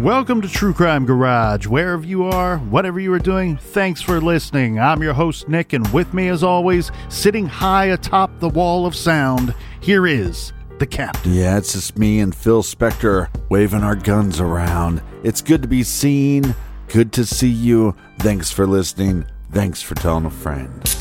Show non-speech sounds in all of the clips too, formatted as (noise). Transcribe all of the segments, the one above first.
Welcome to True Crime Garage. Wherever you are, whatever you are doing, thanks for listening. I'm your host, Nick, and with me, as always, sitting high atop the wall of sound, here is the captain. Yeah, it's just me and Phil Spector waving our guns around. It's good to be seen. Good to see you. Thanks for listening. Thanks for telling a friend.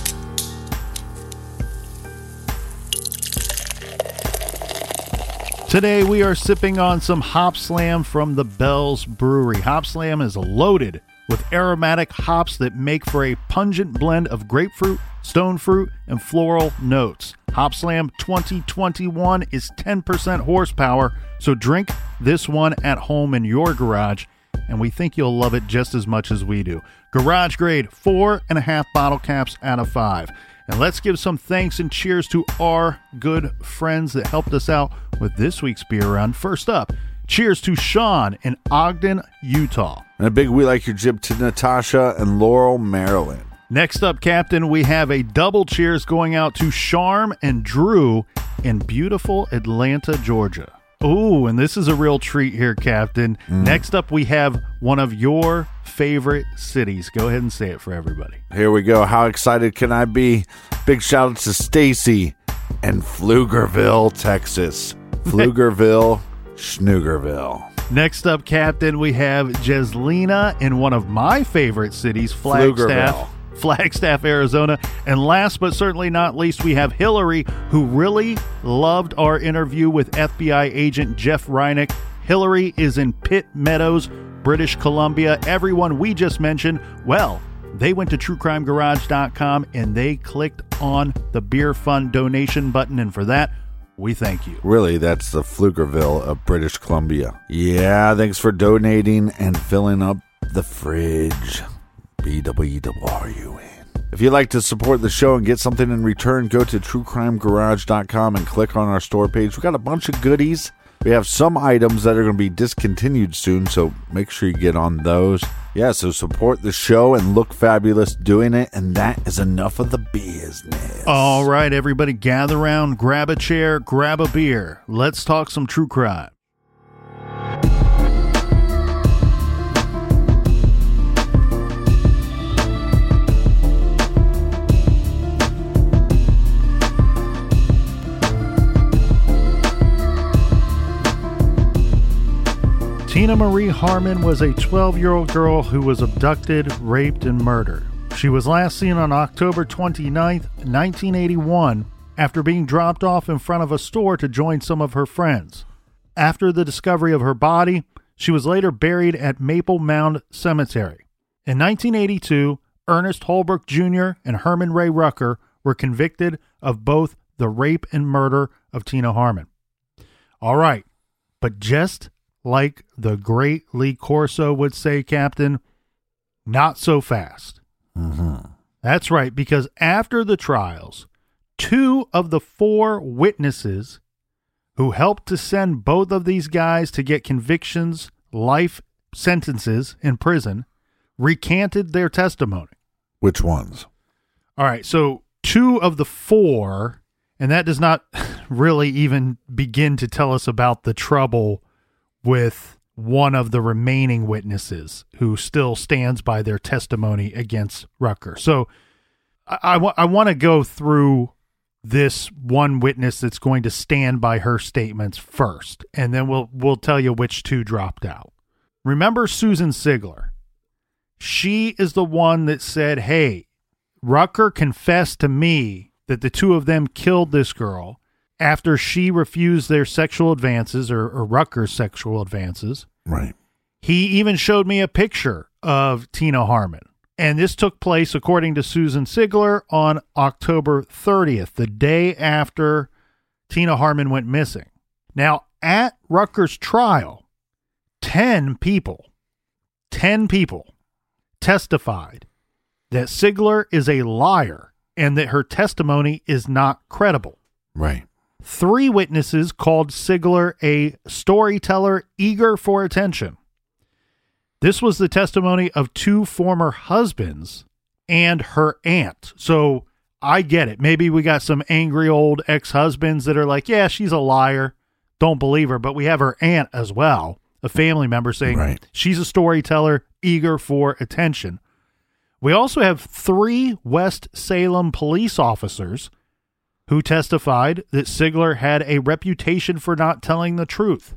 Today we are sipping on some Hop Slam from the Bell's Brewery. Hop Slam is loaded with aromatic hops that make for a pungent blend of grapefruit, stone fruit, and floral notes. Hop Slam 2021 is 10% horsepower, so drink this one at home in your garage, and we think you'll love it just as much as we do. Garage grade, four and a half bottle caps out of five. And let's give some thanks and cheers to our good friends that helped us out with this week's beer run. First up, cheers to Sean in Ogden, Utah. And a big we like your jib to Natasha and Laurel, Maryland. Next up, Captain, we have a double cheers going out to Charm and Drew in beautiful Atlanta, Georgia. Ooh, and this is a real treat here, Captain. Mm. Next up, we have one of your favorite cities. Go ahead and say it for everybody. Here we go. How excited can I be? Big shout out to Stacy and Pflugerville, Texas. (laughs) Pflugerville, Schnoogerville. Next up, Captain, we have Jeslina in one of my favorite cities, Flagstaff. Flagstaff, Arizona. And last but certainly not least, we have Hillary, who really loved our interview with FBI agent Jeff Rinek. Hillary is in Pitt Meadows, British Columbia. Everyone we just mentioned, well, they went to truecrimegarage.com and they clicked on the beer fund donation button. And for that, we thank you. Really, that's the Pflugerville of British Columbia. Yeah, thanks for donating and filling up the fridge. BWWRUN. If you'd like to support the show and get something in return, go to truecrimegarage.com and click on our store page. We got a bunch of goodies. We have some items that are going to be discontinued soon, so make sure you get on those. Yeah, so support the show and look fabulous doing it, and that is enough of the business. All right, everybody, gather around, grab a chair, grab a beer. Let's talk some true crime. Tina Marie Harmon was a 12 year old girl who was abducted, raped, and murdered. She was last seen on October 29, 1981, after being dropped off in front of a store to join some of her friends. After the discovery of her body, she was later buried at Maple Mound Cemetery. In 1982, Ernest Holbrook Jr. and Herman Ray Rucker were convicted of both the rape and murder of Tina Harmon. All right, but just like the great Lee Corso would say, Captain, not so fast. Mm-hmm. That's right, because after the trials, two of the four witnesses who helped to send both of these guys to get convictions, life sentences in prison, recanted their testimony. Which ones? All right, so two of the four, and that does not (laughs) really even begin to tell us about the trouble with one of the remaining witnesses who still stands by their testimony against Rucker. So I, I, wa- I want to go through this one witness that's going to stand by her statements first, and then we'll we'll tell you which two dropped out. Remember Susan Sigler? She is the one that said, "Hey, Rucker confessed to me that the two of them killed this girl after she refused their sexual advances or, or Rucker's sexual advances. Right. He even showed me a picture of Tina Harmon. And this took place, according to Susan Sigler, on October 30th, the day after Tina Harmon went missing. Now, at Rucker's trial, 10 people, 10 people testified that Sigler is a liar and that her testimony is not credible. Right. Three witnesses called Sigler a storyteller eager for attention. This was the testimony of two former husbands and her aunt. So I get it. Maybe we got some angry old ex husbands that are like, yeah, she's a liar. Don't believe her. But we have her aunt as well, a family member saying Right. she's a storyteller eager for attention. We also have three West Salem police officers who testified that Sigler had a reputation for not telling the truth.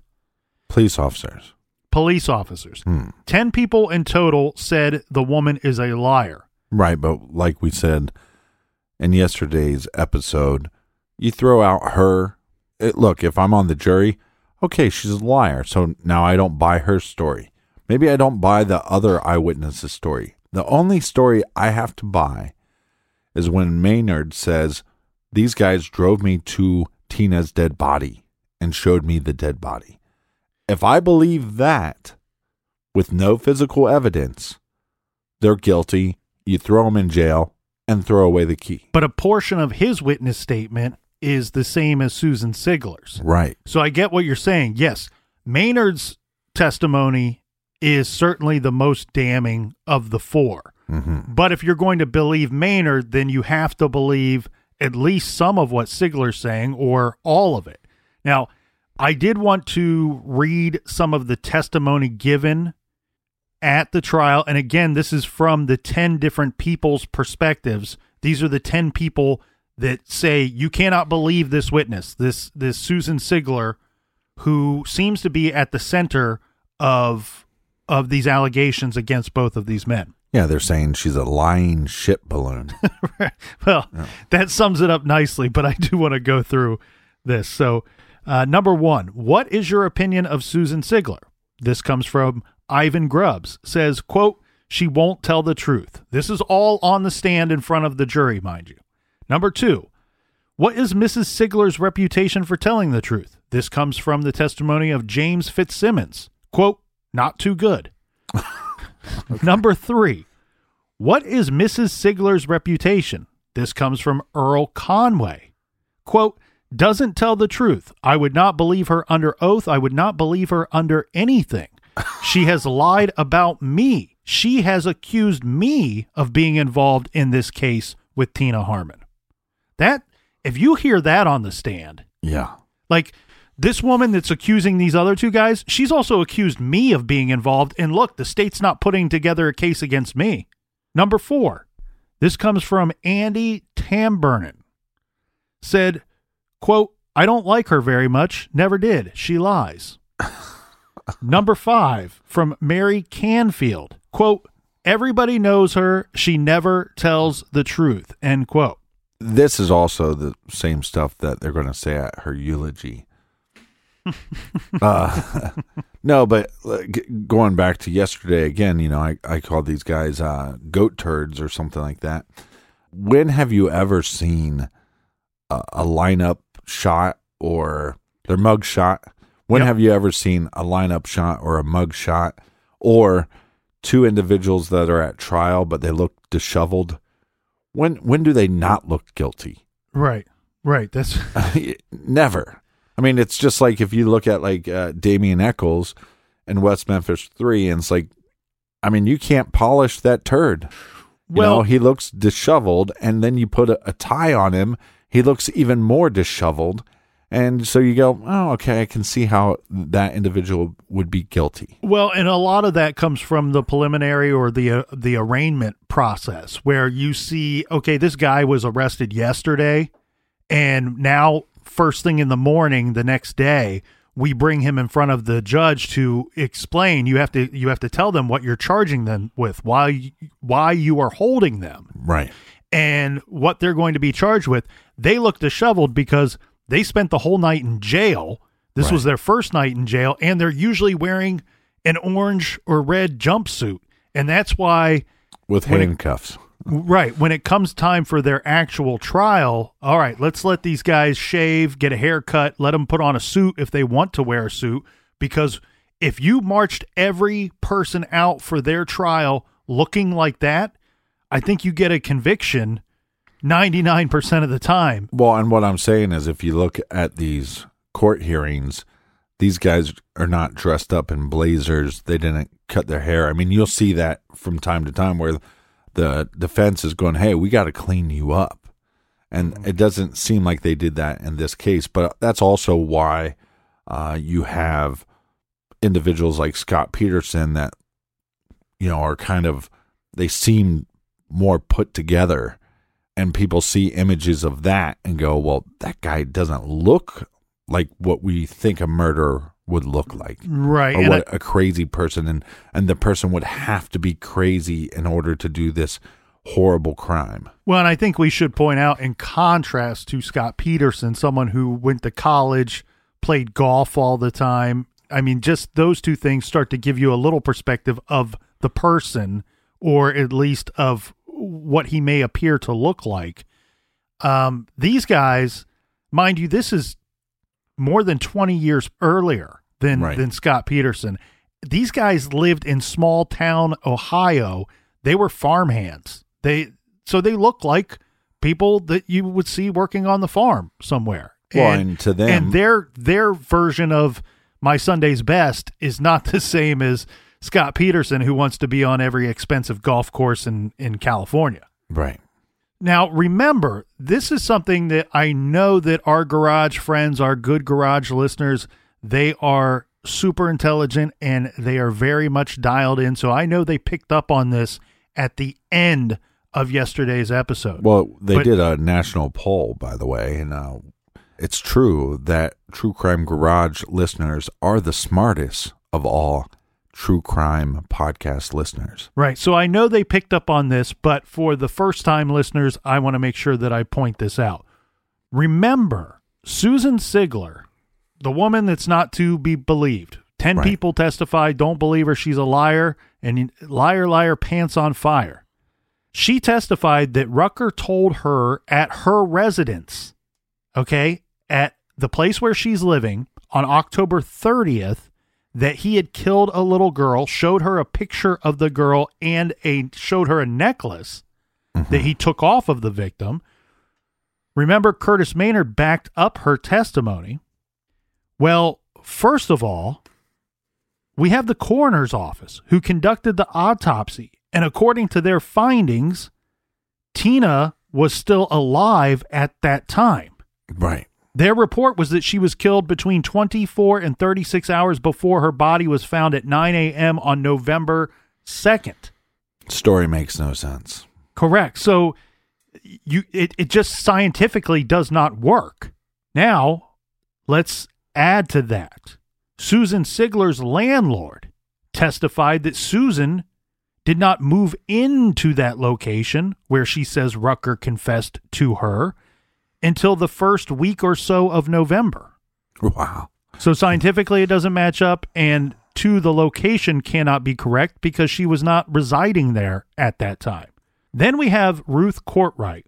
Police officers. Police officers. Hmm. 10 people in total said the woman is a liar. Right, but like we said in yesterday's episode, you throw out her. It, look, if I'm on the jury, okay, she's a liar. So now I don't buy her story. Maybe I don't buy the other eyewitness's story. The only story I have to buy is when Maynard says, These guys drove me to Tina's dead body and showed me the dead body. If I believe that with no physical evidence, they're guilty. You throw them in jail and throw away the key. But a portion of his witness statement is the same as Susan Sigler's. Right. So I get what you're saying. Yes, Maynard's testimony is certainly the most damning of the 4 Mm-hmm. But if you're going to believe Maynard, then you have to believe at least some of what Sigler's saying or all of it. Now, I did want to read some of the testimony given at the trial. And again, this is from the 10 different people's perspectives. These are the 10 people that say you cannot believe this witness, this this Susan Sigler, who seems to be at the center of of these allegations against both of these men. Yeah, they're saying she's a lying shit balloon. (laughs) well, that sums it up nicely, but I do want to go through this. So, uh, number one, what is your opinion of Susan Sigler? This comes from Ivan Grubbs. Says, quote, she won't tell the truth. This is all on the stand in front of the jury, mind you. Number two, what is Mrs. Sigler's reputation for telling the truth? This comes from the testimony of James Fitzsimmons. Quote, not too good. (laughs) Number three, what is Mrs. Sigler's reputation? This comes from Earl Conway. Quote, doesn't tell the truth. I would not believe her under oath. I would not believe her under anything. She has lied about me. She has accused me of being involved in this case with Tina Harmon. That, if you hear that on the stand, yeah. like this woman that's accusing these other two guys, she's also accused me of being involved. And look, the state's not putting together a case against me. Number four, this comes from Andy Tamburnan. Said, quote, I don't like her very much. Never did. She lies. (laughs) Number five, from Mary Canfield. Quote, everybody knows her. She never tells the truth. End quote. This is also the same stuff that they're going to say at her eulogy. (laughs) uh, no, but g- going back to yesterday again, you know, I, I called these guys uh, goat turds or something like that. When have you ever seen a, a lineup shot or their mug shot? When Yep. have you ever seen a lineup shot or a mug shot or two individuals that are at trial but they look disheveled When when do they not look guilty? Right. Right. That's (laughs) Never. I mean, it's just like if you look at like uh, Damien Echols in West Memphis Three, and it's like, I mean, you can't polish that turd. You Well- know, he looks disheveled, and then you put a, a tie on him, he looks even more disheveled. And so you go, oh, okay, I can see how that individual would be guilty. Well, and a lot of that comes from the preliminary or the uh, the arraignment process, where you see, okay, this guy was arrested yesterday, and now first thing in the morning the next day, we bring him in front of the judge to explain. You have to you have to tell them what you're charging them with, why why you are holding them, Right. and what they're going to be charged with. They look disheveled because they spent the whole night in jail. This was their first night in jail, and they're usually wearing an orange or red jumpsuit. And that's why, With When it- handcuffs. Right, when it comes time for their actual trial, all right, let's let these guys shave, get a haircut, let them put on a suit if they want to wear a suit. Because if you marched every person out for their trial looking like that, I think you get a conviction 99% of the time. Well, and what I'm saying is, if you look at these court hearings, these guys are not dressed up in blazers. They didn't cut their hair. I mean, you'll see that from time to time where the defense is going, "Hey, we got to clean you up," and it doesn't seem like they did that in this case. But that's also why uh, you have individuals like Scott Peterson that you know are kind of they seem more put together and people see images of that and go, well, that guy doesn't look like what we think a murderer would look like. Right. Or what I- a crazy person and and the person would have to be crazy in order to do this horrible crime. Well, and I think we should point out, in contrast to Scott Peterson, someone who went to college, played golf all the time. I mean, just those two things start to give you a little perspective of the person, or at least of what he may appear to look like. Um, these guys, mind you, this is more than 20 years earlier than Right. than Scott Peterson. These guys lived in small town Ohio. They were farmhands. They so they look like people that you would see working on the farm somewhere. Well, and to them- and their their version of my Sunday's best is not (laughs) the same as Scott Peterson, who wants to be on every expensive golf course in in California. Right. Now, remember, this is something that I know that our garage friends, our good garage listeners, they are super intelligent and they are very much dialed in. So I know they picked up on this at the end of yesterday's episode. Well, they But- did a national poll, by the way, and uh, it's true that True Crime Garage listeners are the smartest of all true crime podcast listeners. Right. So I know they picked up on this, but for the first time listeners, I want to make sure that I point this out. Remember, Susan Sigler, the woman that's not to be believed. 10 Right. people testified, don't believe her, she's a liar, and liar, liar, pants on fire. She testified that Rucker told her at her residence, okay, at the place where she's living on October 30th, that he had killed a little girl, showed her a picture of the girl and a showed her a necklace that mm-hmm. he took off of the victim. Remember Curtis Maynard backed up her testimony. Well, first of all, we have the coroner's office who conducted the autopsy, and according to their findings, Tina was still alive at that time. Right. Their report was that she was killed between 24 and 36 hours before her body was found at 9 a.m. on November 2nd. Story makes no sense. Correct. So you it, it just scientifically does not work. Now, let's add to that. Susan Sigler's landlord testified that Susan did not move into that location where she says Rucker confessed to her until the first week or so of November. Wow. So scientifically, it doesn't match up, and two, the location cannot be correct because she was not residing there at that time. Then we have Ruth Courtwright,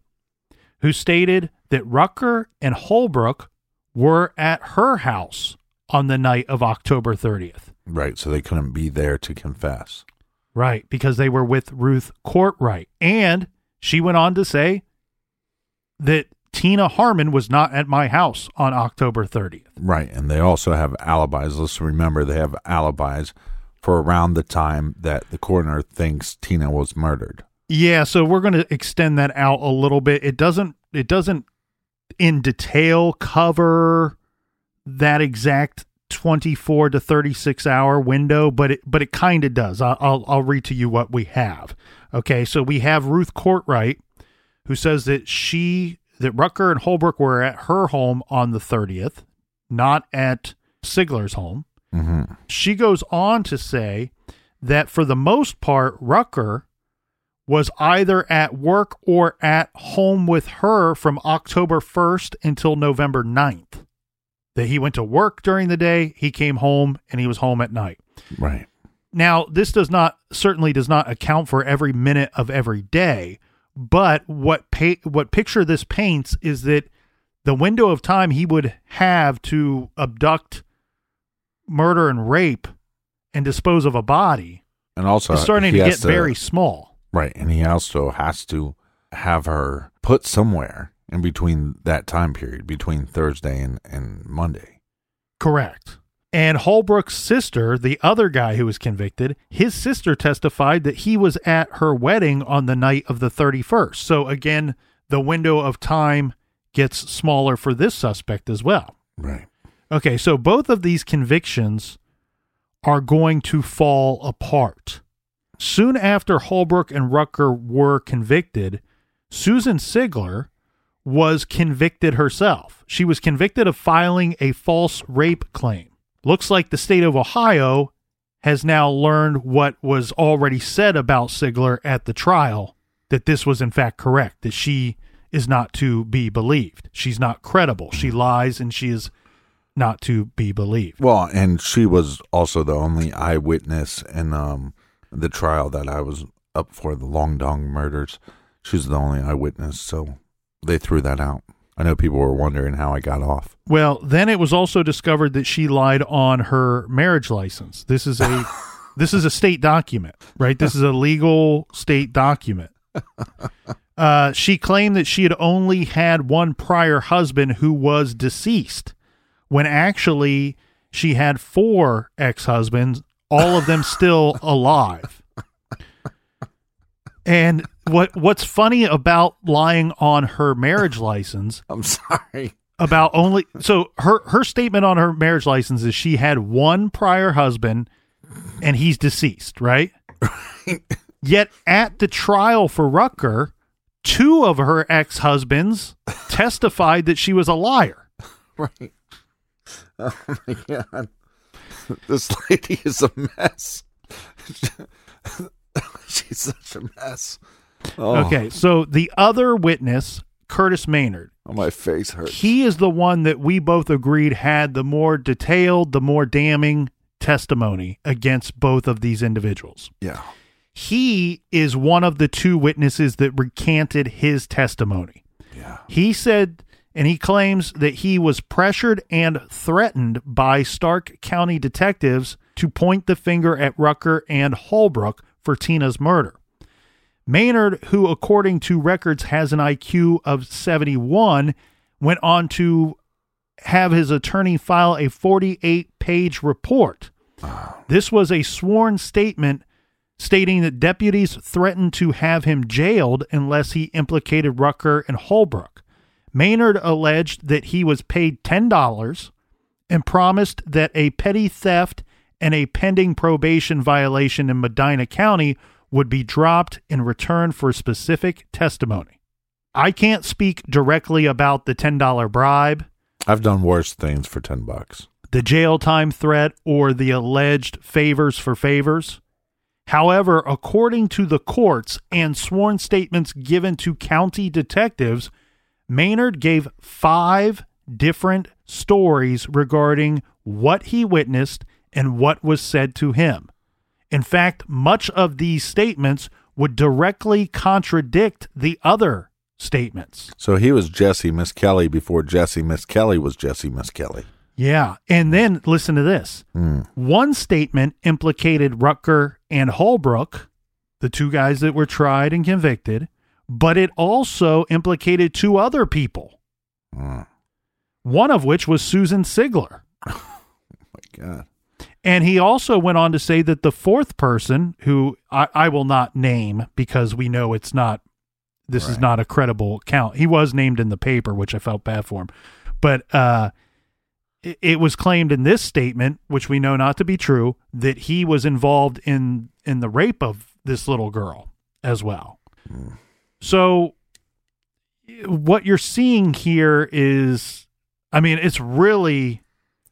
who stated that Rucker and Holbrook were at her house on the night of October 30th. Right. So they couldn't be there to confess. Right, because they were with Ruth Courtwright. And She went on to say that Tina Harmon was not at my house on October 30th. Right. And they also have alibis. Let's remember they have alibis for around the time that the coroner thinks Tina was murdered. Yeah, so we're going to extend that out a little bit. It doesn't it doesn't in detail cover that exact 24 to 36 hour window, but it but it kind of does. I'll, I'll I'll read to you what we have. Okay, so we have Ruth Courtright, who says that she that Rucker and Holbrook were at her home on the 30th, not at Sigler's home. Mm-hmm. She goes on to say that for the most part, Rucker was either at work or at home with her from October 1st until November 9th. That he went to work during the day, he came home, and he was home at night. Right. Now, this does not certainly does not account for every minute of every day, but what pa- what picture this paints is that the window of time he would have to abduct, murder, and rape, and dispose of a body And also, is starting to get very small. Right. And he also has to have her put somewhere in between that time period, between Thursday and, and Monday. Correct. And Holbrook's sister, the other guy who was convicted, his sister testified that he was at her wedding on the night of the 31st. So again, the window of time gets smaller for this suspect as well. Right. Okay, so both of these convictions are going to fall apart. Soon after Holbrook and Rucker were convicted, Susan Sigler was convicted herself. She was convicted of filing a false rape claim. Looks like the state of Ohio has now learned what was already said about Sigler at the trial that this was in fact correct, that she is not to be believed. She's not credible. She lies and she is not to be believed. Well, and she was also the only eyewitness in um, the trial that I was up for the Long Dong murders. She was the only eyewitness, so they threw that out. I know people were wondering how I got off. Well, then it was also discovered that she lied on her marriage license. This is a (laughs) this is a state document, right? This is a legal state document. Uh, she claimed that she had only had one prior husband who was deceased, when actually she had four ex-husbands, all of them still (laughs) alive. And what what's funny about lying on her marriage license (laughs) I'm sorry. about only so her her statement on her marriage license is she had one prior husband and he's deceased, right? Yet at the trial for Rucker, two of her ex-husbands testified that she was a liar. Right. Oh my god. This lady is a mess. (laughs) She's such a mess. Oh, Okay, so the other witness, Curtis Maynard, Oh, my face hurts. he is the one that we both agreed had the more detailed, the more damning testimony against both of these individuals. yeah. he is one of the two witnesses that recanted his testimony. Yeah. He said, and he claims that he was pressured and threatened by Stark County detectives to point the finger at Rucker and Holbrook for Tina's murder. Maynard, who according to records has an IQ of 71, went on to have his attorney file a 48 page report. This was a sworn statement stating that deputies threatened to have him jailed unless he implicated Rucker and Holbrook. Maynard alleged that he was paid $10 and promised that a petty theft and a pending probation violation in Medina County would be dropped in return for specific testimony. I can't speak directly about the $10 bribe, I've done worse things for 10 bucks. the jail time threat, or the alleged favors for favors. However, according to the courts and sworn statements given to county detectives, Maynard gave five different stories regarding what he witnessed and what was said to him. In fact, much of these statements would directly contradict the other statements. So he was Jessie Misskelley before Jessie Misskelley was Jessie Misskelley. Yeah. And then listen to this. Hmm. One statement implicated Rucker and Holbrook, the two guys that were tried and convicted, but it also implicated two other people, Oh one of which was Susan Sigler. (laughs) Oh my God. And he also went on to say that the fourth person, who I, I will not name because we know it's not, this is not a credible account. He was named in the paper, which I felt bad for him. But uh, it, it was claimed in this statement, which we know not to be true, that he was involved in in the rape of this little girl as well. So what you're seeing here is, I mean, it's really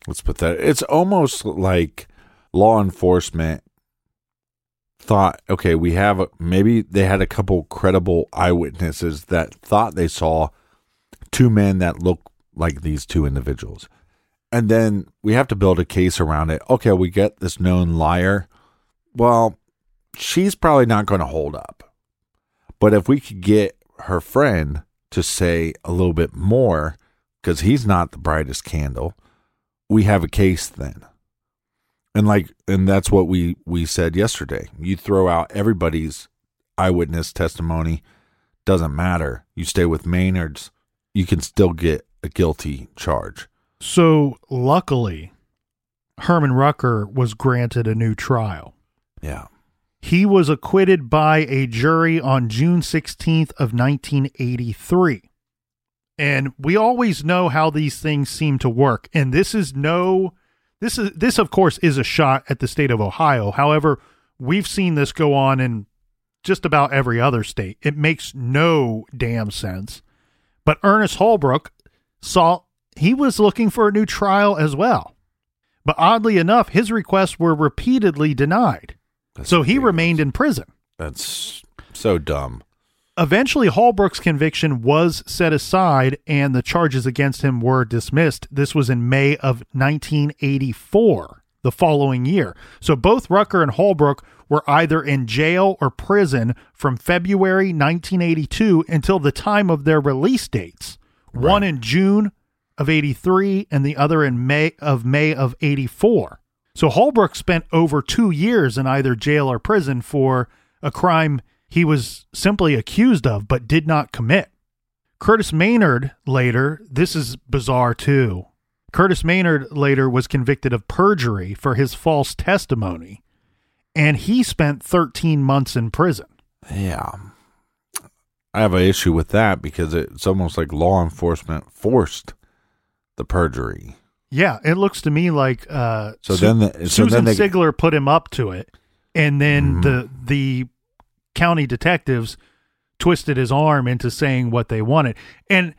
Let's put that. It's almost like law enforcement thought, okay, we have a, maybe they had a couple credible eyewitnesses that thought they saw two men that look like these two individuals. And then we have to build a case around it. Okay, we get this known liar. Well, she's probably not going to hold up. But if we could get her friend to say a little bit more, because he's not the brightest candle, we have a case then. And like and that's what we we said yesterday. You throw out everybody's eyewitness testimony doesn't matter. You stay with Maynard's, you can still get a guilty charge. So luckily, Herman Rucker was granted a new trial. Yeah. He was acquitted by a jury on June 16th of 1983. And we always know how these things seem to work. And this is no this is this of course is a shot at the state of Ohio. However, we've seen this go on in just about every other state. It makes no damn sense. But Ernest Holbrook saw he was looking for a new trial as well. But oddly enough, his requests were repeatedly denied. That's so he remained in prison. That's so dumb. Eventually, Holbrook's conviction was set aside and the charges against him were dismissed. This was in May of 1984, the following year. So both Rucker and Holbrook were either in jail or prison from February 1982 until the time of their release dates. One in June of 83 and the other in May of May of 84. So Holbrook spent over 2 years in either jail or prison for a crime he was simply accused of but did not commit. Curtis Maynard later, this is bizarre too. Curtis Maynard later was convicted of perjury for his false testimony, and he spent 13 months in prison. Yeah. I have an issue with that because it's almost like law enforcement forced the perjury. Yeah, it looks to me like uh, So Su- then the- so Susan then they- Sigler put him up to it, and then Mhm. the the county detectives twisted his arm into saying what they wanted. And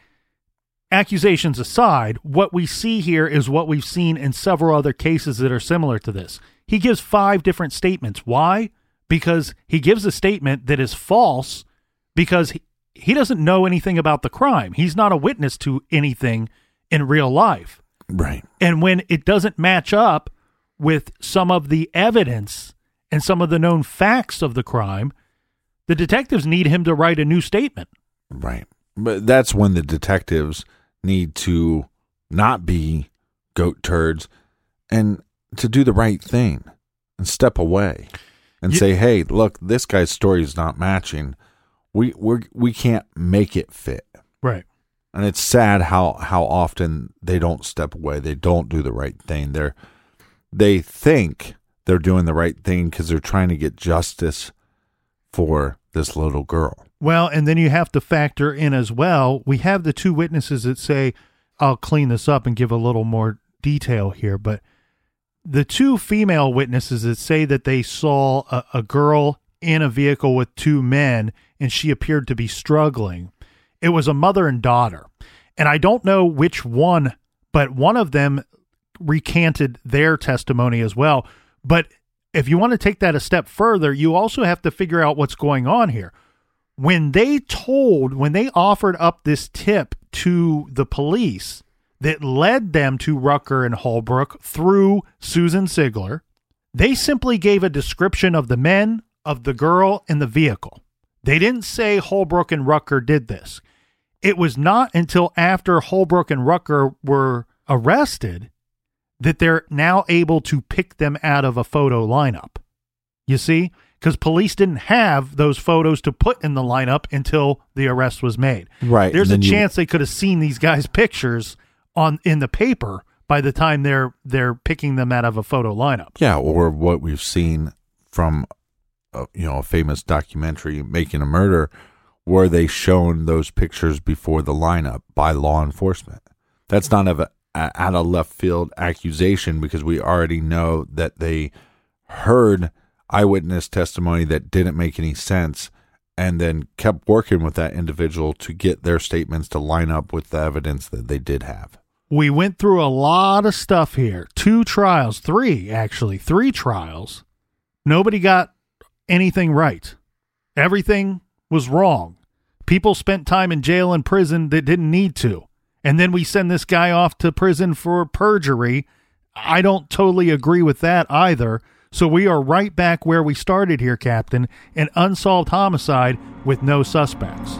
accusations aside, what we see here is what we've seen in several other cases that are similar to this. He gives five different statements. Why? Because he gives a statement that is false because he, he doesn't know anything about the crime. He's not a witness to anything in real life. Right. And when it doesn't match up with some of the evidence and some of the known facts of the crime, the detectives need him to write a new statement. Right. But that's when the detectives need to not be goat turds and to do the right thing and step away and You- say, "Hey, look, this guy's story is not matching. We we we can't make it fit." Right. And it's sad how how often they don't step away. They don't do the right thing. They're they think they're doing the right thing because they're trying to get justice for this little girl. Well, and then you have to factor in as well. We have the two witnesses that say, I'll clean this up and give a little more detail here, but the two female witnesses that say that they saw a, a girl in a vehicle with two men and she appeared to be struggling. It was a mother and daughter. And I don't know which one, but one of them recanted their testimony as well. But if you want to take that a step further, you also have to figure out what's going on here. When they told, when they offered up this tip to the police that led them to Rucker and Holbrook through Susan Sigler, they simply gave a description of the men, of the girl, and the vehicle. They didn't say Holbrook and Rucker did this. It was not until after Holbrook and Rucker were arrested that they're now able to pick them out of a photo lineup. You see? because police didn't have those photos to put in the lineup until the arrest was made. Right, There's a then you- chance they could have seen these guys' pictures on in the paper by the time they're they're picking them out of a photo lineup. Yeah, or what we've seen from, uh, you know, a famous documentary, Making a Murder, where they shown those pictures before the lineup by law enforcement. That's not a out of left field accusation because we already know that they heard eyewitness testimony that didn't make any sense and then kept working with that individual to get their statements to line up with the evidence that they did have. We went through a lot of stuff here. Two trials, three actually, three trials. Nobody got anything right. Everything was wrong. People spent time in jail and prison that didn't need to. And then we send this guy off to prison for perjury. I don't totally agree with that either. So we are right back where we started here, Captain an unsolved homicide with no suspects.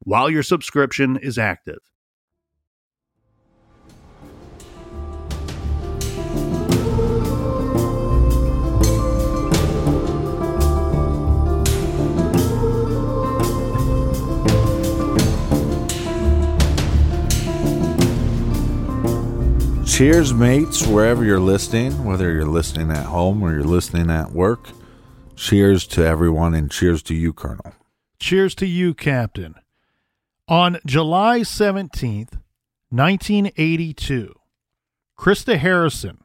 while your subscription is active. Cheers, mates, wherever you're listening, whether you're listening at home or you're listening at work. Cheers to everyone and cheers to you, Colonel. Cheers to you, Captain. On July 17th, 1982, Krista Harrison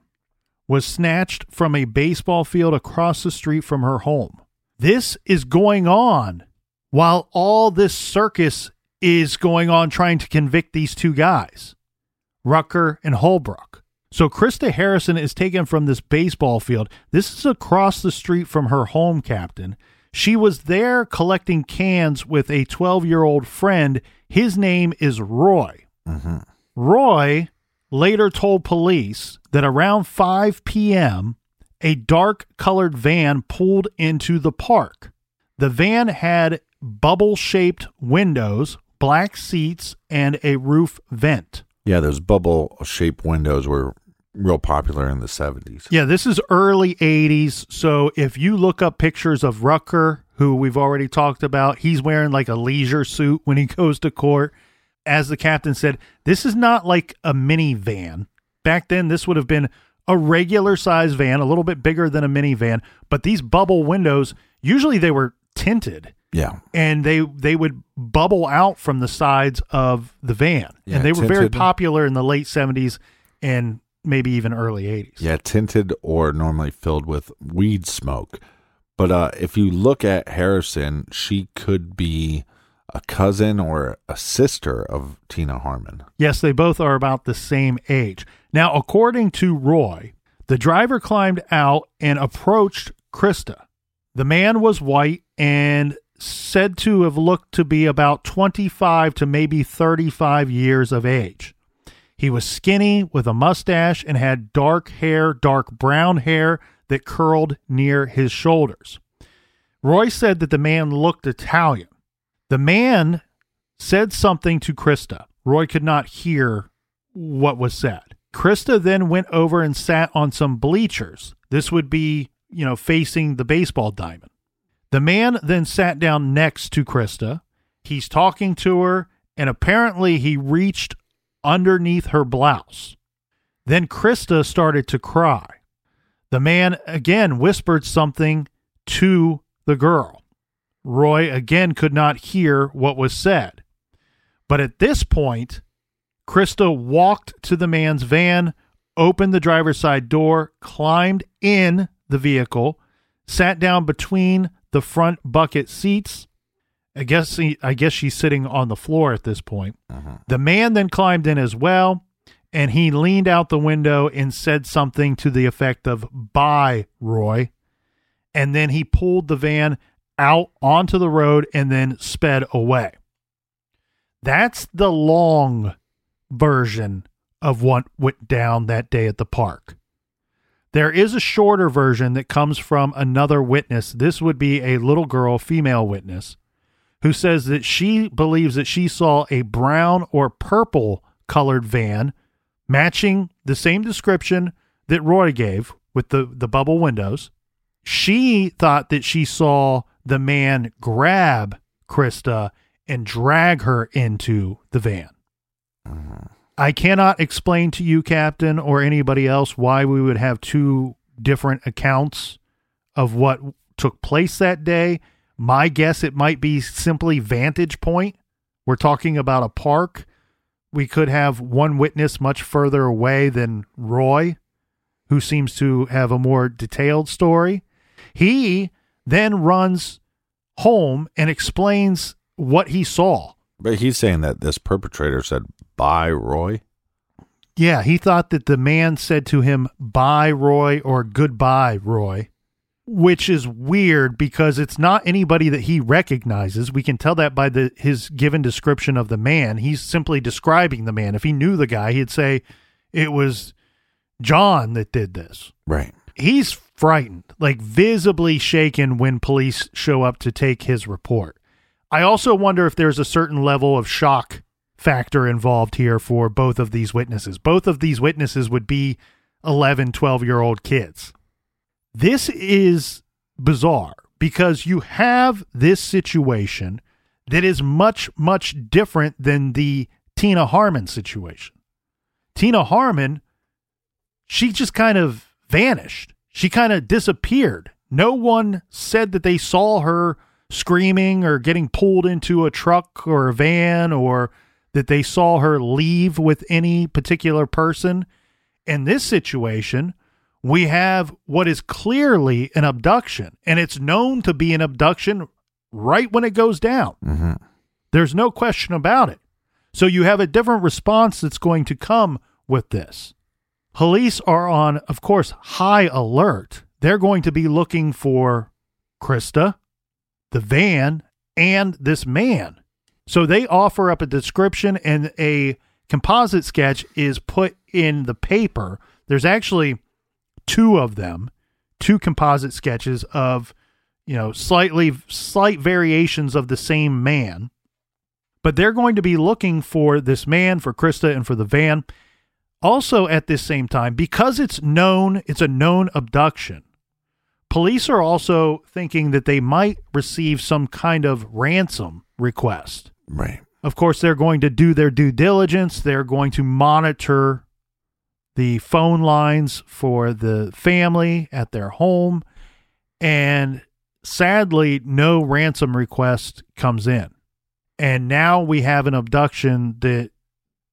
was snatched from a baseball field across the street from her home. This is going on while all this circus is going on trying to convict these two guys. Rucker, and Holbrook. So Krista Harrison is taken from this baseball field. This is across the street from her home captain. She was there collecting cans with a 12 year old friend. His name is Roy. Mm-hmm. Roy later told police that around 5 p.m., a dark colored van pulled into the park. The van had bubble shaped windows, black seats, and a roof vent. Yeah, those bubble shaped windows were real popular in the 70s. Yeah, this is early 80s. So if you look up pictures of Rucker, who we've already talked about, he's wearing like a leisure suit when he (laughs) goes to court. As the captain said, this is not like a minivan. Back then, this would have been a regular size van, a little bit bigger than a minivan, but these bubble windows, usually they were tinted. Yeah. and they they would bubble out from the sides of the van, Yeah, and they were very popular in the late seventies and maybe even early eighties. Yeah, tinted or normally filled with weed smoke. But uh, if you look at Harrison, she could be a cousin or a sister of Tina Harmon. Yes, they both are about the same age. Now, according to Roy, the driver climbed out and approached Krista. The man was white and said to have looked to be about 25 to maybe 35 years of age. He was skinny with a mustache and had dark hair, dark brown hair that curled near his shoulders. Roy said that the man looked Italian. The man said something to Krista. Roy could not hear what was said. Krista then went over and sat on some bleachers. This would be, you know, facing the baseball diamond. The man then sat down next to Krista. He's talking to her, and apparently he reached underneath her blouse. Then Krista started to cry. The man again whispered something to the girl. Roy again could not hear what was said. But at this point, Krista walked to the man's van, opened the driver's side door, climbed in the vehicle, sat down between the front bucket seats. I guess he, I guess she's sitting on the floor at this point. Uh-huh. The man then climbed in as well, and he leaned out the window and said something to the effect of "Bye, Roy." And then he pulled the van out onto the road and then sped away. That's the long version of what went down that day at the park. There is a shorter version that comes from another witness. This would be a little girl, female witness, who says that she believes that she saw a brown or purple colored van matching the same description that Roy gave with the, the bubble windows. She thought that she saw the man grab Krista and drag her into the van. Mm-hmm. I cannot explain to you, Captain, or anybody else, why we would have two different accounts of what took place that day. My guess it might be simply vantage point. We're talking about a park. We could have one witness much further away than Roy, who seems to have a more detailed story. He then runs home and explains what he saw. But he's saying that this perpetrator said, "Bye, Roy." Yeah, he thought that the man said to him, Bye, Roy, or Goodbye, Roy, which is weird because it's not anybody that he recognizes. We can tell that by the his given description of the man. He's simply describing the man. If he knew the guy, he'd say it was John that did this. Right. He's frightened, like visibly shaken when police show up to take his report. I also wonder if there's a certain level of shock factor involved here for both of these witnesses. Both of these witnesses would be 11, 12 year old kids. This is bizarre because you have this situation that is much, much different than the Tina Harmon situation. Tina Harmon, she just kind of vanished. She kind of disappeared. No one said that they saw her screaming or getting pulled into a truck or a van or that they saw her leave with any particular person. In this situation, we have what is clearly an abduction, and it's known to be an abduction right when it goes down. Mm-hmm. There's no question about it. So you have a different response that's going to come with this. Police are on, of course, high alert. They're going to be looking for Krista, the van, and this man. So they offer up a description and a composite sketch is put in the paper. There's actually two of them, two composite sketches of, you know, slightly slight variations of the same man. But they're going to be looking for this man, for Krista, and for the van. Also, at this same time, because it's known, it's a known abduction. Police are also thinking that they might receive some kind of ransom request. Right. Of course, they're going to do their due diligence. They're going to monitor the phone lines for the family at their home. And sadly, no ransom request comes in. And now we have an abduction that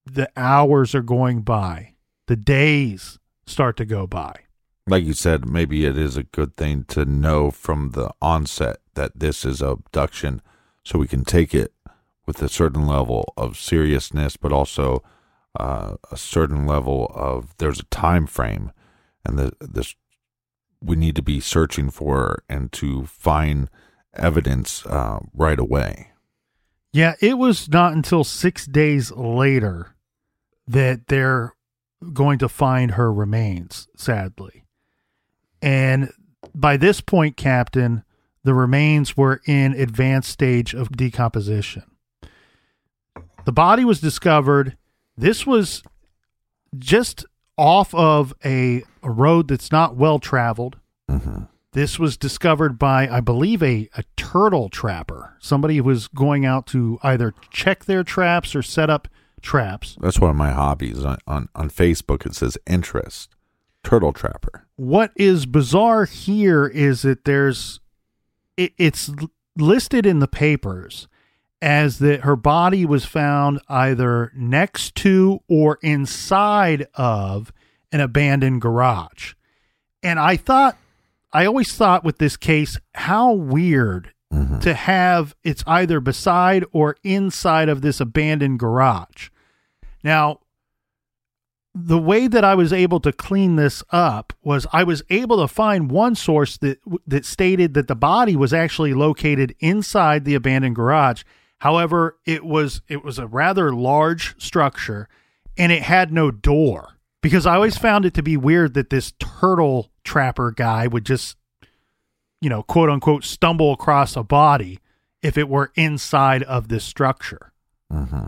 the hours are going by, the days start to go by. Like you said, maybe it is a good thing to know from the onset that this is abduction so we can take it with a certain level of seriousness, but also uh, a certain level of there's a time frame, and the, this we need to be searching for and to find evidence uh, right away. Yeah, it was not until six days later that they're going to find her remains, sadly. And by this point, Captain, the remains were in advanced stage of decomposition. The body was discovered. This was just off of a, a road that's not well traveled. Mm-hmm. This was discovered by, I believe, a, a turtle trapper. Somebody who was going out to either check their traps or set up traps. That's one of my hobbies on, on, on Facebook. It says interest turtle trapper. What is bizarre here is that there's it, it's listed in the papers as that her body was found either next to or inside of an abandoned garage. And I thought I always thought with this case how weird Mhm. to have it's either beside or inside of this abandoned garage. Now, the way that I was able to clean this up was I was able to find one source that that stated that the body was actually located inside the abandoned garage. However, it was it was a rather large structure and it had no door. Because I always found it to be weird that this turtle trapper guy would just you know, quote unquote stumble across a body if it were inside of this structure. Mm-hmm.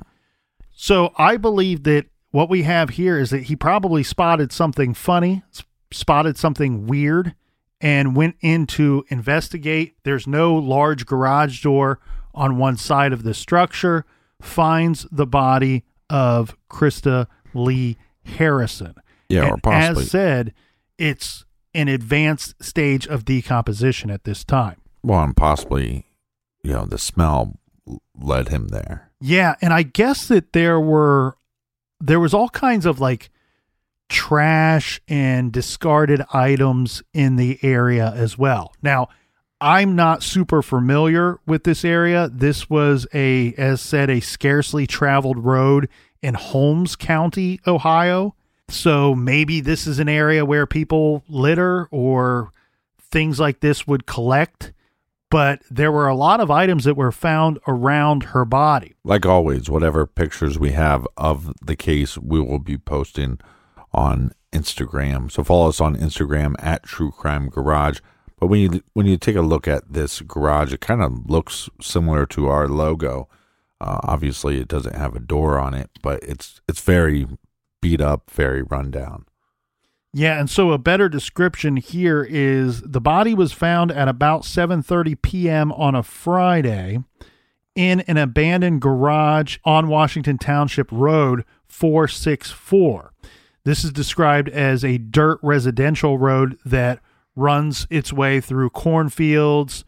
So I believe that what we have here is that he probably spotted something funny, s- spotted something weird, and went in to investigate. There's no large garage door on one side of the structure, finds the body of Krista Lee Harrison. Yeah, or And possibly. As said, it's an advanced stage of decomposition at this time. Well, and possibly, you know, the smell led him there. Yeah, and I guess that there were there was all kinds of like trash and discarded items in the area as well. Now, I'm not super familiar with this area. This was a as said a scarcely traveled road in Holmes County, Ohio. So maybe this is an area where people litter or things like this would collect, but there were a lot of items that were found around her body. Like always, whatever pictures we have of the case, we will be posting on Instagram. So follow us on Instagram at True Crime Garage. But when you when you take a look at this garage, it kind of looks similar to our logo. Uh, obviously, it doesn't have a door on it, but it's it's very beat up, very rundown. Yeah, and so a better description here is the body was found at about 7:30 p.m. on a Friday in an abandoned garage on Washington Township Road 464. This is described as a dirt residential road that runs its way through cornfields,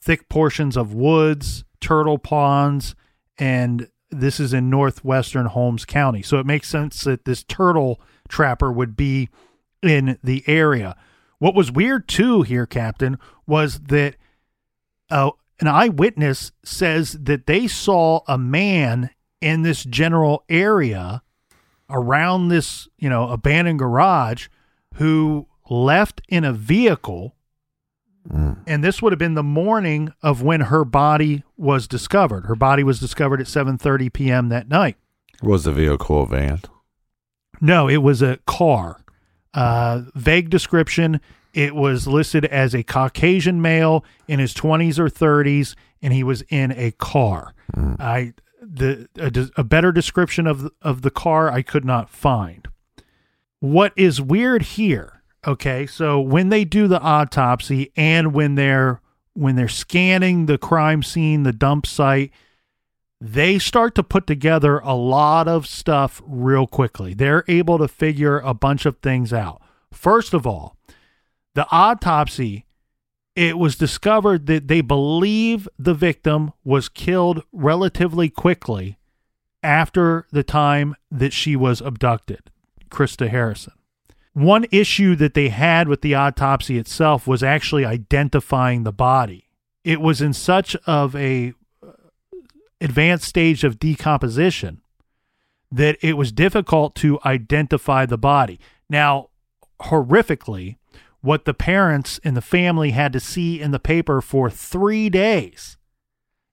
thick portions of woods, turtle ponds, and this is in northwestern Holmes County. So it makes sense that this turtle trapper would be in the area. What was weird too here, Captain, was that uh, an eyewitness says that they saw a man in this general area around this, you know, abandoned garage who left in a vehicle and this would have been the morning of when her body was discovered. Her body was discovered at 7:30 p.m. that night. Was the vehicle a van? No, it was a car. Uh, vague description. It was listed as a Caucasian male in his 20s or 30s, and he was in a car. I the a, a better description of the, of the car I could not find. What is weird here? Okay, so when they do the autopsy and when they're when they're scanning the crime scene, the dump site, they start to put together a lot of stuff real quickly. They're able to figure a bunch of things out. First of all, the autopsy, it was discovered that they believe the victim was killed relatively quickly after the time that she was abducted, Krista Harrison. One issue that they had with the autopsy itself was actually identifying the body. It was in such of a uh, advanced stage of decomposition that it was difficult to identify the body. Now, horrifically, what the parents and the family had to see in the paper for three days.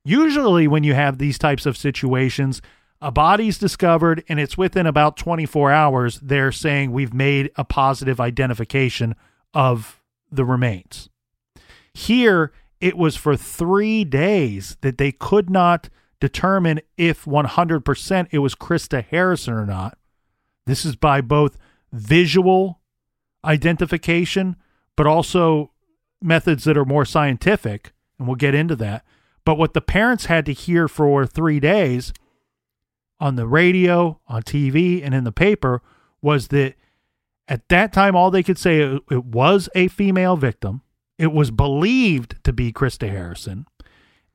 Usually, when you have these types of situations, a body's discovered and it's within about 24 hours, they're saying we've made a positive identification of the remains. Here, it was for three days that they could not determine if 100% it was Krista Harrison or not. This is by both visual identification, but also methods that are more scientific, and we'll get into that. But what the parents had to hear for three days on the radio, on TV, and in the paper was that at that time, all they could say it, it was a female victim. It was believed to be Krista Harrison,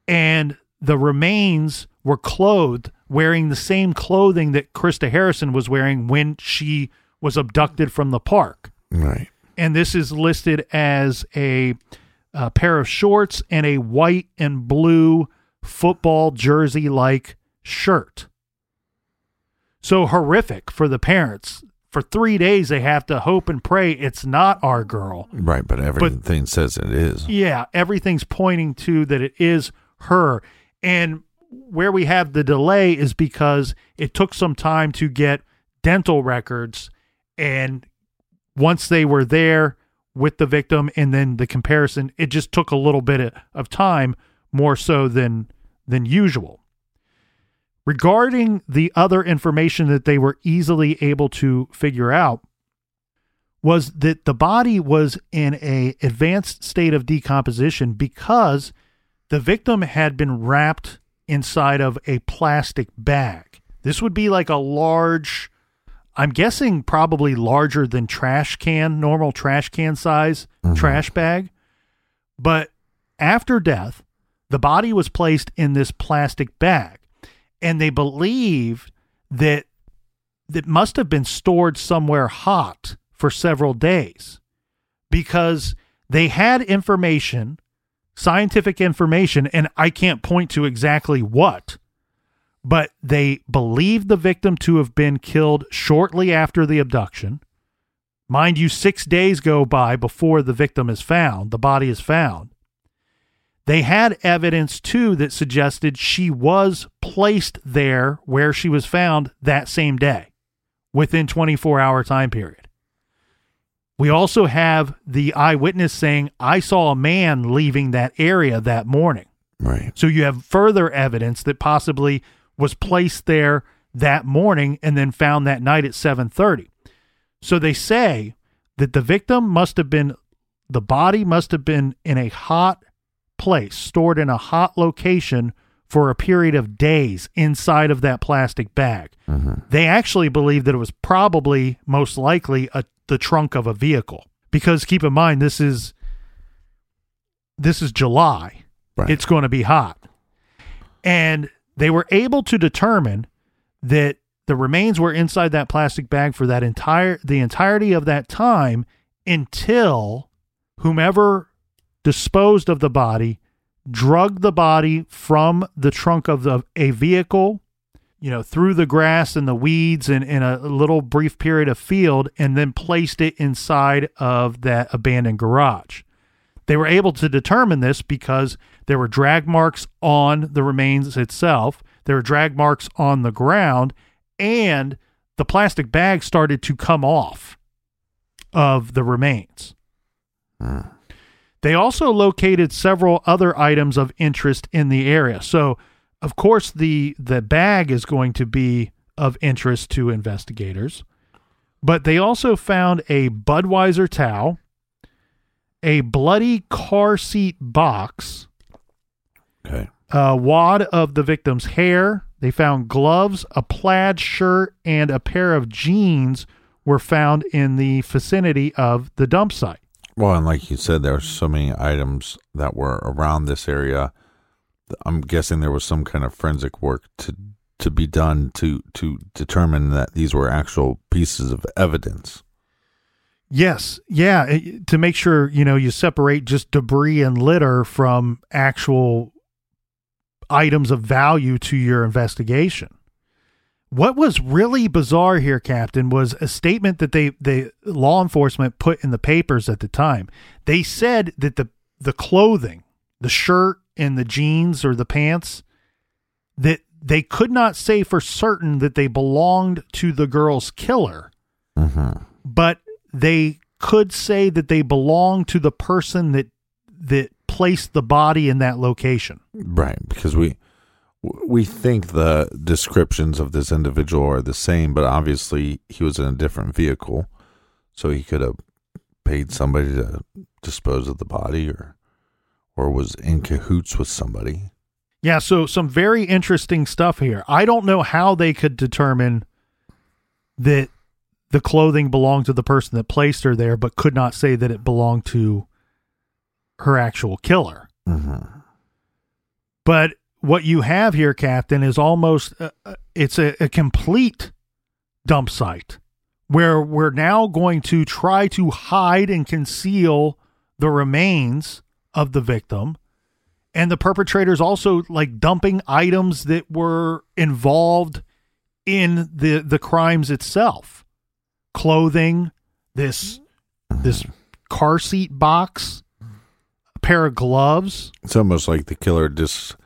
and the remains were clothed wearing the same clothing that Krista Harrison was wearing when she was abducted from the park. Right. And this is listed as a, a pair of shorts and a white and blue football jersey like shirt. So horrific for the parents for three days they have to hope and pray it's not our girl. Right, but everything says it is. Yeah, everything's pointing to that it is her. And where we have the delay is because it took some time to get dental records. And once they were there with the victim and then the comparison, it just took a little bit of time more so than than usual. Regarding the other information that they were easily able to figure out was that the body was in a advanced state of decomposition because the victim had been wrapped inside of a plastic bag. This would be like a large I'm guessing probably larger than trash can, normal trash can size Mhm. trash bag. But after death, the body was placed in this plastic bag and they believed that that must have been stored somewhere hot for several days because they had information scientific information and I can't point to exactly what but they believed the victim to have been killed shortly after the abduction. Mind you 6 days go by before the victim is found the body is found they had evidence too that suggested she was placed there where she was found that same day within 24 hour time period. We also have the eyewitness saying, I saw a man leaving that area that morning. Right. So you have further evidence that possibly was placed there that morning and then found that night at 7:30. So they say that the victim must have been the body must have been in a hot place, stored in a hot location for a period of days inside of that plastic bag. Mm-hmm. They actually believe that it was probably most likely a, the trunk of a vehicle because keep in mind this is this is July. Right. It's going to be hot. And they were able to determine that the remains were inside that plastic bag for that entire the entirety of that time until whomever disposed of the body drug the body from the trunk of the, a vehicle you know through the grass and the weeds and in a little brief period of field and then placed it inside of that abandoned garage they were able to determine this because there were drag marks on the remains itself, there were drag marks on the ground, and the plastic bag started to come off of the remains. Hmm. They also located several other items of interest in the area. So, of course, the the bag is going to be of interest to investigators, but they also found a Budweiser towel, a bloody car seat box, Okay. a wad of the victim's hair. They found gloves, a plaid shirt, and a pair of jeans were found in the vicinity of the dump site. Well, and like you said, there were so many items that were around this area. I'm guessing there was some kind of forensic work to to be done to to determine that these were actual pieces of evidence. Yes, yeah, to make sure you know you separate just debris and litter from actual items of value to your investigation. What was really bizarre here, Captain, was a statement that they the law enforcement put in the papers at the time. They said that the the clothing, the shirt and the jeans or the pants, that they could not say for certain that they belonged to the girl's killer Mm-hmm. but they could say that they belonged to the person that that placed the body in that location. Right, because we we think the descriptions of this individual are the same, but obviously he was in a different vehicle, so he could have paid somebody to dispose of the body, or or was in cahoots with somebody. Yeah, so some very interesting stuff here. I don't know how they could determine that the clothing belonged to the person that placed her there, but could not say that it belonged to her actual killer. Mm-hmm. But what you have here, Captain, is almost uh, uh, it's a, a complete dump site where we're now going to try to hide and conceal the remains of the victim. And the perpetrators also like dumping items that were involved in the the crimes itself. clothing, this this car seat box, a pair of gloves. It's almost like the killer dis-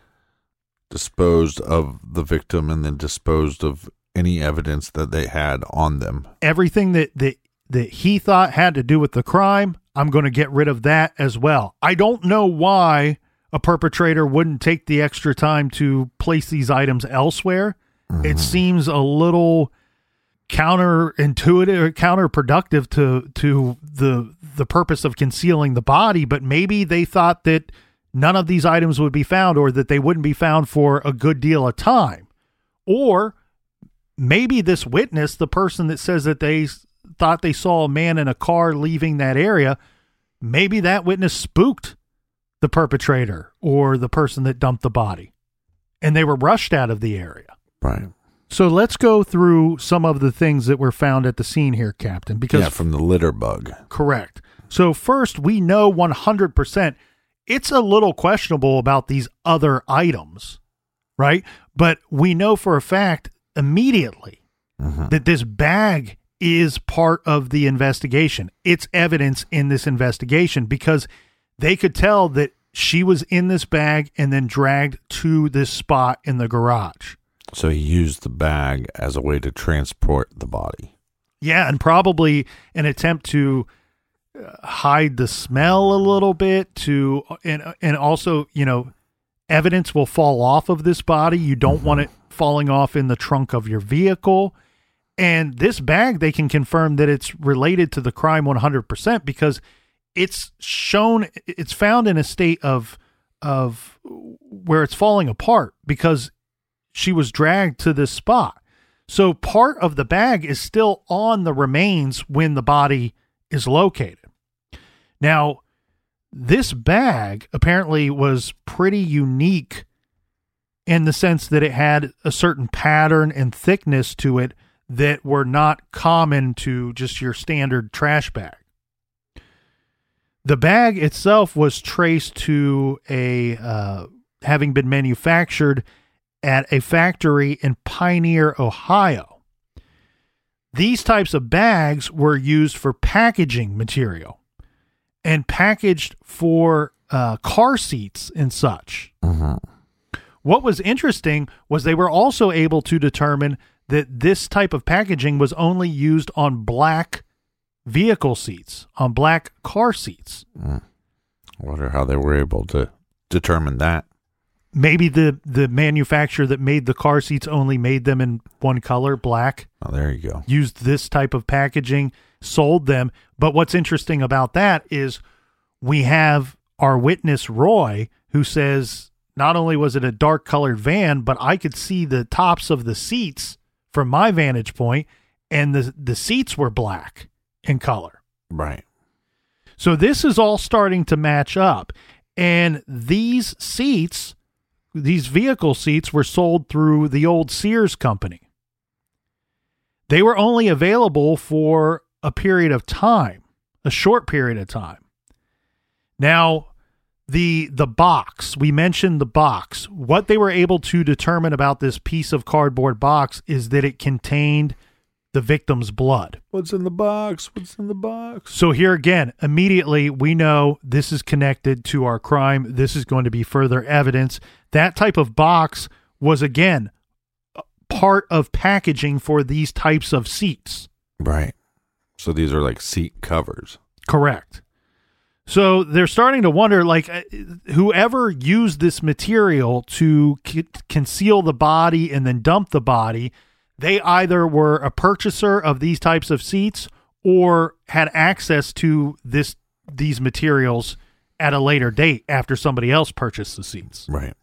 disposed of the victim and then disposed of any evidence that they had on them. everything that that that he thought had to do with the crime i'm going to get rid of that as well. I don't know why a perpetrator wouldn't take the extra time to place these items elsewhere. It mm-hmm. seems a little counterintuitive or counterproductive to to the the purpose of concealing the body but maybe they thought that none of these items would be found or that they wouldn't be found for a good deal of time or maybe this witness, the person that says that they thought they saw a man in a car leaving that area, maybe that witness spooked the perpetrator or the person that dumped the body and they were rushed out of the area. Right. So let's go through some of the things that were found at the scene here, Captain, because yeah, from the litter bug. Correct. So first, we know 100% it's a little questionable about these other items, right? But we know for a fact immediately mm-hmm. that this bag is part of the investigation. It's evidence in this investigation because they could tell that she was in this bag and then dragged to this spot in the garage. So he used the bag as a way to transport the body. Yeah, and probably an attempt to hide the smell a little bit to and and also, you know, evidence will fall off of this body. You don't want it falling off in the trunk of your vehicle. And this bag they can confirm that it's related to the crime 100% because it's shown it's found in a state of of where it's falling apart because she was dragged to this spot. So part of the bag is still on the remains when the body is located. Now, this bag apparently was pretty unique in the sense that it had a certain pattern and thickness to it that were not common to just your standard trash bag. The bag itself was traced to a uh, having been manufactured at a factory in Pioneer, Ohio. These types of bags were used for packaging material and packaged for uh, car seats and such. What was interesting was they were also able to determine that this type of packaging was only used on black vehicle seats, on black car seats. I wonder how they were able to determine that. Maybe the the manufacturer that made the car seats only made them in one color, black. Oh, there you go. used this type of packaging, sold them. But what's interesting about that is we have our witness, Roy, who says not only was it a dark colored van, but I could see the tops of the seats from my vantage point, and the, the seats were black in color. Right. So this is all starting to match up. And these seats, these vehicle seats, were sold through the old Sears company. They were only available for a period of time, a short period of time. Now, the the box, we mentioned the box. What they were able to determine about this piece of cardboard box is that it contained the victim's blood. What's in the box? What's in the box? So here again, immediately we know this is connected to our crime. This is going to be further evidence. That type of box was again part of packaging for these types of seats. Right. So these are like seat covers. Correct. So they're starting to wonder like uh, whoever used this material to c- conceal the body and then dump the body, they either were a purchaser of these types of seats or had access to this these materials at a later date after somebody else purchased the seats Right.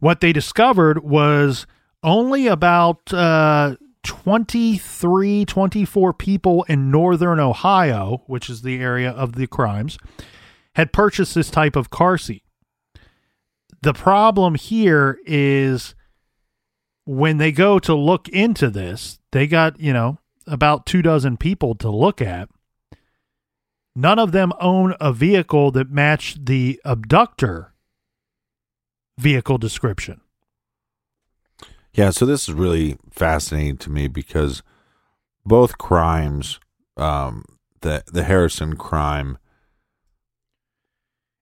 what they discovered was only about uh, 23, 24 people in northern Ohio, which is the area of the crimes, had purchased this type of car seat. The problem here is when they go to look into this, they got, you know, about two dozen people to look at. None of them own a vehicle that matched the abductor vehicle description. Yeah, so this is really fascinating to me because both crimes um, the the Harrison crime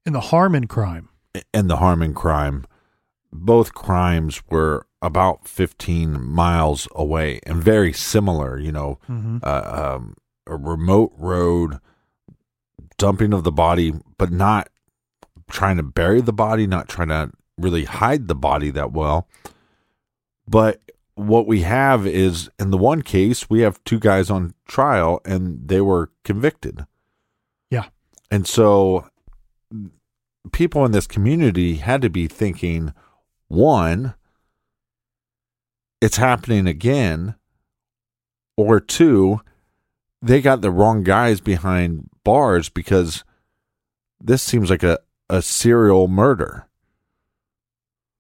and the Harmon crime. and the Harmon crime, both crimes were about 15 miles away and very similar. You know, Mm-hmm. uh, um, a remote road, dumping of the body, but not trying to bury the body, not trying to really hide the body that well. But what we have is in the one case, we have two guys on trial and they were convicted. Yeah. And so people in this community had to be thinking one, it's happening again, or two, they got the wrong guys behind bars because this seems like a, a serial murder.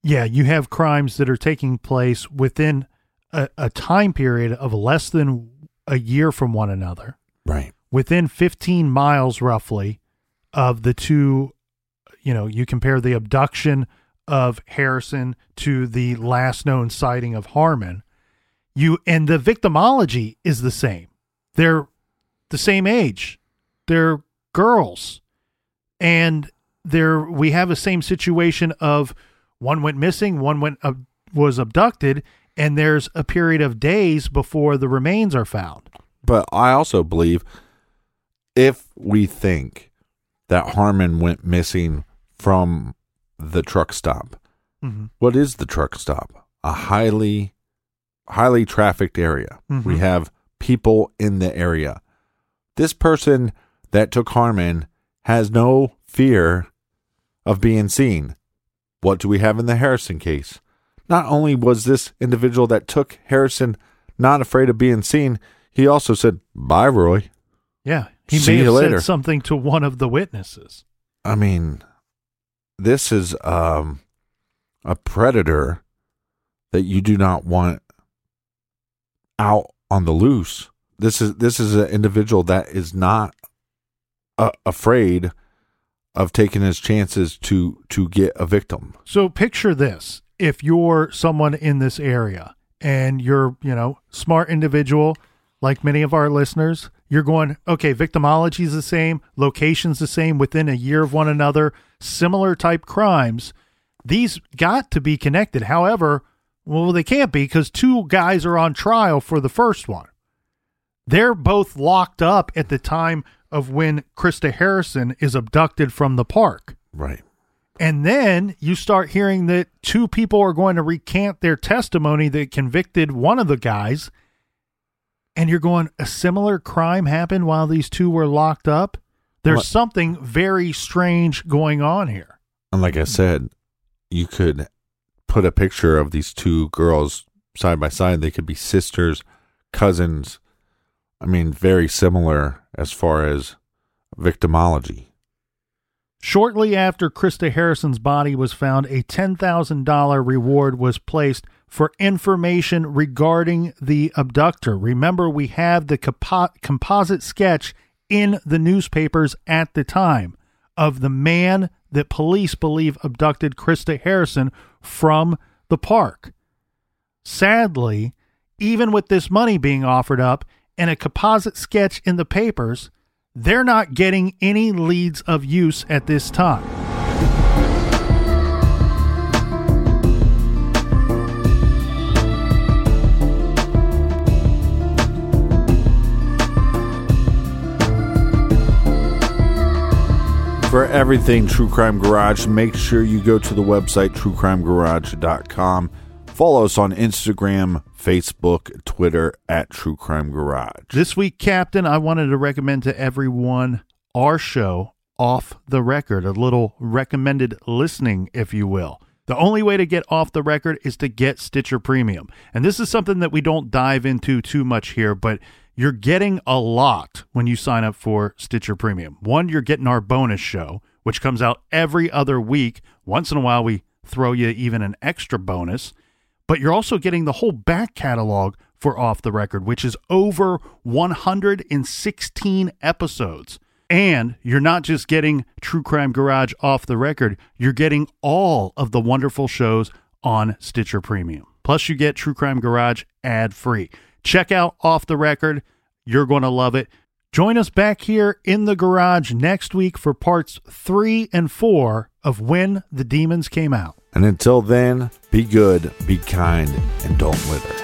Yeah, you have crimes that are taking place within a, a time period of less than a year from one another, Right. within 15 miles roughly of the two. You know, you compare the abduction of Harrison to the last known sighting of Harmon. You and the victimology is the same. They're the same age. They're girls. And there we have a same situation of one went missing, one went uh, was abducted, and there's a period of days before the remains are found. But I also believe if we think that Harmon went missing from the truck stop, Mhm. what is the truck stop? A highly, highly trafficked area. Mhm. We have people in the area. This person that took Harmon has no fear of being seen. What do we have in the Harrison case? Not only was this individual that took Harrison not afraid of being seen, he also said, Bye, Roy. Yeah, he See may have later. said something to one of the witnesses. I mean, this is um, a predator that you do not want out on the loose. This is this is an individual that is not uh, afraid of taking his chances to to get a victim. So picture this: if you're someone in this area and you're, you know, smart individual, like many of our listeners, you're going, okay, victimology is the same, locations the same, within a year of one another, similar type crimes. These got to be connected. However, well, they can't be because two guys are on trial for the first one. They're both locked up at the time of when Krista Harrison is abducted from the park. Right. And then you start hearing that two people are going to recant their testimony that convicted one of the guys. And you're going, a similar crime happened while these two were locked up? There's Well- something very strange going on here. And like I said, you could put a picture of these two girls side by side. They could be sisters, cousins. I mean, very similar as far as victimology. Shortly after Krista Harrison's body was found, a $10,000 reward was placed for information regarding the abductor. Remember, we have the compo- composite sketch in the newspapers at the time of the man that police believe abducted Krista Harrison from the park. Sadly, even with this money being offered up and a composite sketch in the papers, they're not getting any leads of use at this time. For everything True Crime Garage, make sure you go to the website truecrimegarage.com. Follow us on Instagram, Facebook, Twitter at True Crime Garage. This week, Captain, I wanted to recommend to everyone our show, Off the Record, a little recommended listening, if you will. The only way to get off the record is to get Stitcher Premium. And this is something that we don't dive into too much here, but you're getting a lot when you sign up for Stitcher Premium. One, you're getting our bonus show, which comes out every other week. Once in a while, we throw you even an extra bonus but you're also getting the whole back catalog for Off the Record, which is over 116 episodes. And you're not just getting True Crime Garage off the record, you're getting all of the wonderful shows on Stitcher Premium. Plus, you get True Crime Garage ad free. Check out Off the Record. You're going to love it. Join us back here in the garage next week for parts three and four of When the Demons Came Out. And until then, be good, be kind, and don't wither.